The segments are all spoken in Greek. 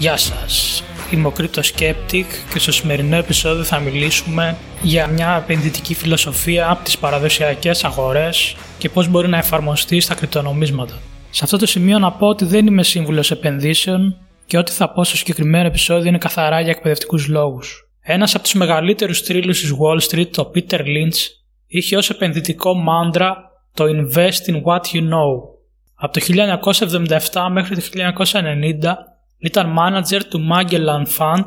Γεια σας, είμαι ο Crypto Skeptic και στο σημερινό επεισόδιο θα μιλήσουμε για μια επενδυτική φιλοσοφία από τις παραδοσιακές αγορές και πώς μπορεί να εφαρμοστεί στα κρυπτονομίσματα. Σε αυτό το σημείο να πω ότι δεν είμαι σύμβουλος επενδύσεων και ό,τι θα πω στο συγκεκριμένο επεισόδιο είναι καθαρά για εκπαιδευτικούς λόγους. Ένας από τους μεγαλύτερους τρίλους της Wall Street, ο Peter Lynch, είχε ως επενδυτικό μάντρα το Invest in what you know. Από το 1977 μέχρι το 1990 ήταν manager του Magellan Fund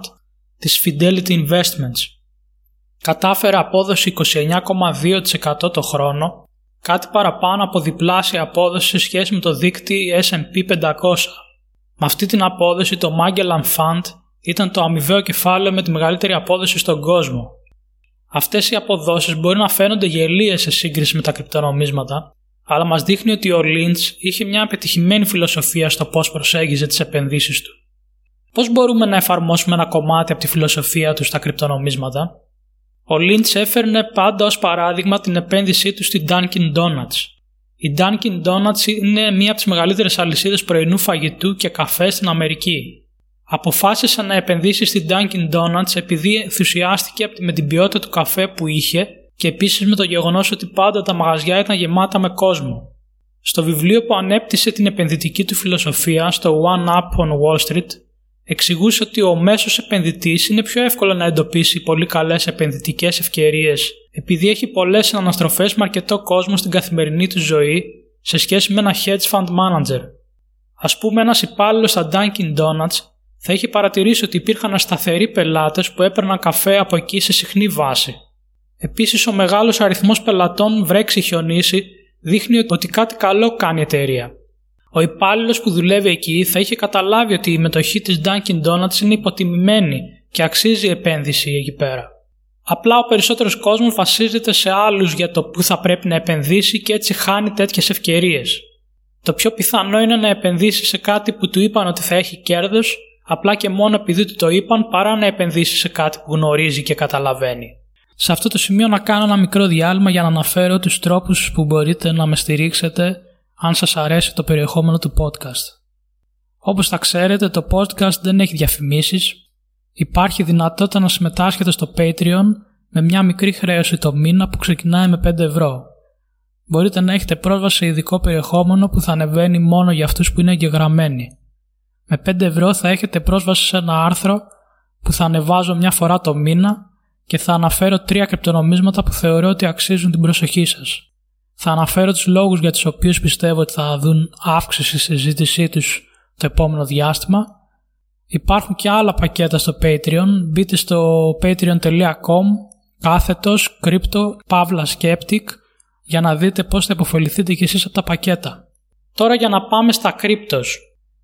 της Fidelity Investments. Κατάφερε απόδοση 29,2% το χρόνο, κάτι παραπάνω από διπλάσια απόδοση σε σχέση με το δίκτυο S&P 500. Με αυτή την απόδοση το Magellan Fund ήταν το αμοιβαίο κεφάλαιο με τη μεγαλύτερη απόδοση στον κόσμο. Αυτές οι αποδόσεις μπορεί να φαίνονται γελίες σε σύγκριση με τα κρυπτονομίσματα, αλλά μας δείχνει ότι ο Lynch είχε μια πετυχημένη φιλοσοφία στο πώς προσέγγιζε τις επενδύσεις του. Πώς μπορούμε να εφαρμόσουμε ένα κομμάτι από τη φιλοσοφία τους στα κρυπτονομίσματα; Ο Lynch έφερνε πάντα ως παράδειγμα την επένδυσή του στην Dunkin' Donuts. Η Dunkin' Donuts είναι μία από τις μεγαλύτερες αλυσίδες πρωινού φαγητού και καφέ στην Αμερική. Αποφάσισε να επενδύσει στην Dunkin' Donuts επειδή ενθουσιάστηκε με την ποιότητα του καφέ που είχε και επίσης με το γεγονός ότι πάντα τα μαγαζιά ήταν γεμάτα με κόσμο. Στο βιβλίο που ανέπτυσε την επενδυτική του φιλοσοφία στο One Up on Wall Street, εξηγούσε ότι ο μέσος επενδυτής είναι πιο εύκολο να εντοπίσει πολύ καλές επενδυτικές ευκαιρίες επειδή έχει πολλές αναστροφές με αρκετό κόσμο στην καθημερινή του ζωή σε σχέση με ένα hedge fund manager. Ας πούμε ένας υπάλληλος στα Dunkin' Donuts θα έχει παρατηρήσει ότι υπήρχαν ασταθεροί πελάτες που έπαιρναν καφέ από εκεί σε συχνή βάση. Επίσης ο μεγάλος αριθμός πελατών βρέξει χιονίσει δείχνει ότι κάτι καλό κάνει η εταιρεία. Ο υπάλληλος που δουλεύει εκεί θα είχε καταλάβει ότι η μετοχή της Dunkin' Donuts είναι υποτιμημένη και αξίζει επένδυση εκεί πέρα. Απλά ο περισσότερος κόσμος βασίζεται σε άλλους για το που θα πρέπει να επενδύσει και έτσι χάνει τέτοιες ευκαιρίες. Το πιο πιθανό είναι να επενδύσει σε κάτι που του είπαν ότι θα έχει κέρδος απλά και μόνο επειδή του το είπαν παρά να επενδύσει σε κάτι που γνωρίζει και καταλαβαίνει. Σε αυτό το σημείο να κάνω ένα μικρό διάλειμμα για να αναφέρω τους τρόπους που μπορείτε να με στηρίξετε αν σας αρέσει το περιεχόμενο του podcast. Όπως θα ξέρετε το podcast δεν έχει διαφημίσεις, υπάρχει δυνατότητα να συμμετάσχετε στο Patreon με μια μικρή χρέωση το μήνα που ξεκινάει με 5 ευρώ. Μπορείτε να έχετε πρόσβαση σε ειδικό περιεχόμενο που θα ανεβαίνει μόνο για αυτούς που είναι εγγεγραμμένοι. Με 5 ευρώ θα έχετε πρόσβαση σε ένα άρθρο που θα ανεβάζω μια φορά το μήνα και θα αναφέρω τρία κρυπτονομίσματα που θεωρώ ότι αξίζουν την προσοχή σας. Θα αναφέρω τους λόγους για τους οποίους πιστεύω ότι θα δουν αύξηση στη ζήτησή τους το επόμενο διάστημα. Υπάρχουν και άλλα πακέτα στο Patreon. Μπείτε στο patreon.com κάθετος crypto pavla skeptic για να δείτε πώς θα υποφεληθείτε κι εσείς από τα πακέτα. Τώρα για να πάμε στα κρύπτος.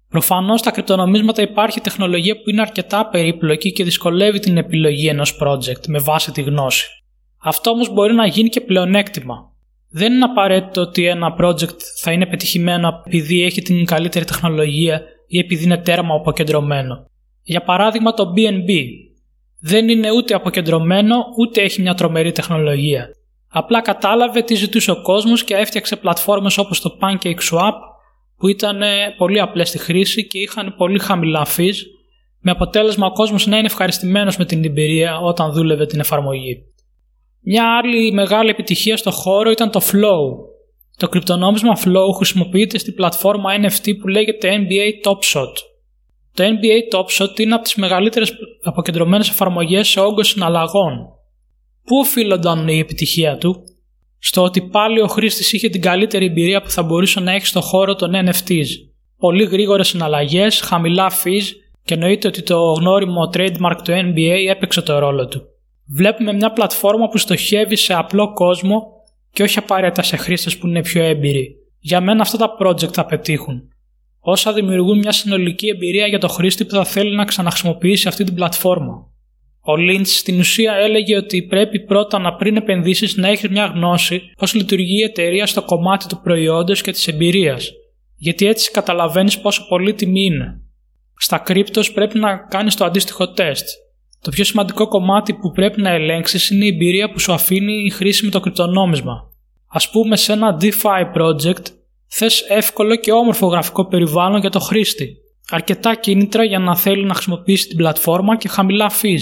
Προφανώς στα κρυπτονομίσματα υπάρχει τεχνολογία που είναι αρκετά περίπλοκη και δυσκολεύει την επιλογή ενός project με βάση τη γνώση. Αυτό όμως μπορεί να γίνει και πλεονέκτημα. Δεν είναι απαραίτητο ότι ένα project θα είναι πετυχημένο επειδή έχει την καλύτερη τεχνολογία ή επειδή είναι τέρμα αποκεντρωμένο. Για παράδειγμα το BNB. Δεν είναι ούτε αποκεντρωμένο ούτε έχει μια τρομερή τεχνολογία. Απλά κατάλαβε τι ζητούσε ο κόσμος και έφτιαξε πλατφόρμες όπως το PancakeSwap που ήταν πολύ απλές στη χρήση και είχαν πολύ χαμηλά fees με αποτέλεσμα ο κόσμος να είναι ευχαριστημένος με την εμπειρία όταν δούλευε την εφαρμογή. Μια άλλη μεγάλη επιτυχία στο χώρο ήταν το Flow. Το κρυπτονόμισμα Flow χρησιμοποιείται στην πλατφόρμα NFT που λέγεται NBA Top Shot. Το NBA Top Shot είναι από τις μεγαλύτερες αποκεντρωμένες εφαρμογές σε όγκο συναλλαγών. Πού οφείλονταν η επιτυχία του; Στο ότι πάλι ο χρήστης είχε την καλύτερη εμπειρία που θα μπορούσε να έχει στο χώρο των NFTs. Πολύ γρήγορες συναλλαγές, χαμηλά fees και εννοείται ότι το γνώριμο trademark του NBA έπαιξε το ρόλο του βλέπουμε μια πλατφόρμα που στοχεύει σε απλό κόσμο και όχι απαραίτητα σε χρήστες που είναι πιο έμπειροι. Για μένα αυτά τα project θα πετύχουν. Όσα δημιουργούν μια συνολική εμπειρία για το χρήστη που θα θέλει να ξαναχρησιμοποιήσει αυτή την πλατφόρμα. Ο Lynch στην ουσία έλεγε ότι πρέπει πρώτα να πριν επενδύσεις να έχεις μια γνώση πώς λειτουργεί η εταιρεία στο κομμάτι του προϊόντος και της εμπειρίας, γιατί έτσι καταλαβαίνεις πόσο πολύτιμη είναι. Στα κρύπτος πρέπει να κάνεις το αντίστοιχο τεστ, το πιο σημαντικό κομμάτι που πρέπει να ελέγξεις είναι η εμπειρία που σου αφήνει η χρήση με το κρυπτονόμισμα. Α πούμε, σε ένα DeFi project θες εύκολο και όμορφο γραφικό περιβάλλον για το χρήστη. αρκετά κίνητρα για να θέλει να χρησιμοποιήσει την πλατφόρμα και χαμηλά fees.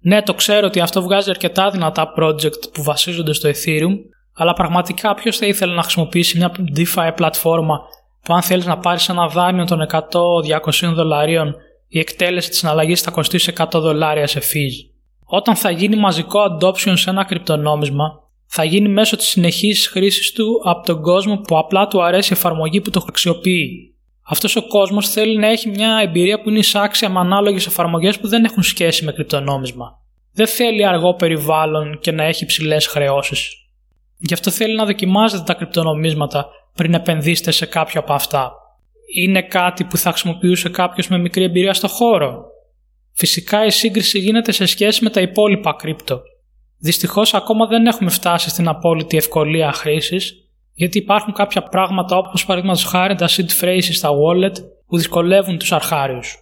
Ναι, το ξέρω ότι αυτό βγάζει αρκετά δυνατά project που βασίζονται στο Ethereum, αλλά πραγματικά ποιος θα ήθελε να χρησιμοποιήσει μια DeFi πλατφόρμα που αν θέλεις να πάρεις ένα δάνειο των 100-200 δολαρίων η εκτέλεση της συναλλαγής θα κοστίσει 100 δολάρια σε fees. Όταν θα γίνει μαζικό adoption σε ένα κρυπτονόμισμα, θα γίνει μέσω της συνεχής χρήσης του από τον κόσμο που απλά του αρέσει η εφαρμογή που το χρησιμοποιεί. Αυτός ο κόσμος θέλει να έχει μια εμπειρία που είναι εισάξια με ανάλογες εφαρμογές που δεν έχουν σχέση με κρυπτονόμισμα. Δεν θέλει αργό περιβάλλον και να έχει ψηλέ χρεώσεις. Γι' αυτό θέλει να δοκιμάζετε τα κρυπτονομίσματα πριν επενδύσετε σε κάποιο από αυτά. Είναι κάτι που θα χρησιμοποιούσε κάποιος με μικρή εμπειρία στο χώρο. Φυσικά η σύγκριση γίνεται σε σχέση με τα υπόλοιπα κρύπτο. Δυστυχώς ακόμα δεν έχουμε φτάσει στην απόλυτη ευκολία χρήσης, γιατί υπάρχουν κάποια πράγματα όπως παραδείγματος χάρη τα seed phrases στα wallet που δυσκολεύουν τους αρχάριους.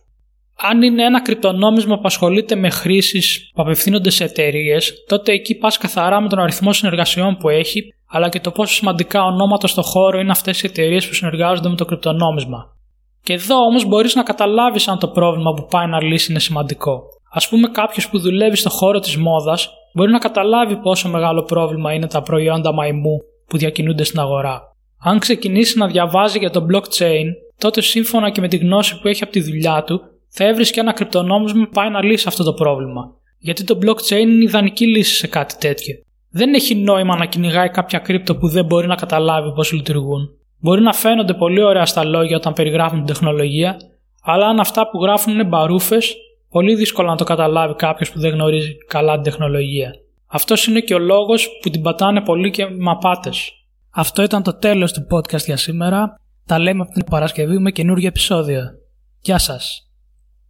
Αν είναι ένα κρυπτονόμισμα που ασχολείται με χρήσεις που απευθύνονται σε εταιρείες, τότε εκεί πας καθαρά με τον αριθμό συνεργασιών που έχει, αλλά και το πόσο σημαντικά ονόματα στο χώρο είναι αυτές οι εταιρείες που συνεργάζονται με το κρυπτονόμισμα. Και εδώ όμως μπορείς να καταλάβεις αν το πρόβλημα που πάει να λύσει είναι σημαντικό. Α πούμε, κάποιος που δουλεύει στο χώρο της μόδας μπορεί να καταλάβει πόσο μεγάλο πρόβλημα είναι τα προϊόντα μαϊμού που διακινούνται στην αγορά. Αν ξεκινήσει να διαβάζει για το blockchain, τότε σύμφωνα και με τη γνώση που έχει από τη δουλειά του, θα έβρισκε ένα κρυπτονόμισμα που πάει να λύσει αυτό το πρόβλημα. Γιατί το blockchain είναι ιδανική λύση σε κάτι τέτοιο. Δεν έχει νόημα να κυνηγάει κάποια κρύπτο που δεν μπορεί να καταλάβει πώς λειτουργούν. Μπορεί να φαίνονται πολύ ωραία στα λόγια όταν περιγράφουν την τεχνολογία, αλλά αν αυτά που γράφουν είναι μπαρούφες, πολύ δύσκολο να το καταλάβει κάποιος που δεν γνωρίζει καλά την τεχνολογία. Αυτός είναι και ο λόγος που την πατάνε πολύ και μαπάτε. Αυτό ήταν το τέλος του podcast για σήμερα. Τα λέμε από την Παρασκευή με καινούργιο επεισόδιο. Γεια σας!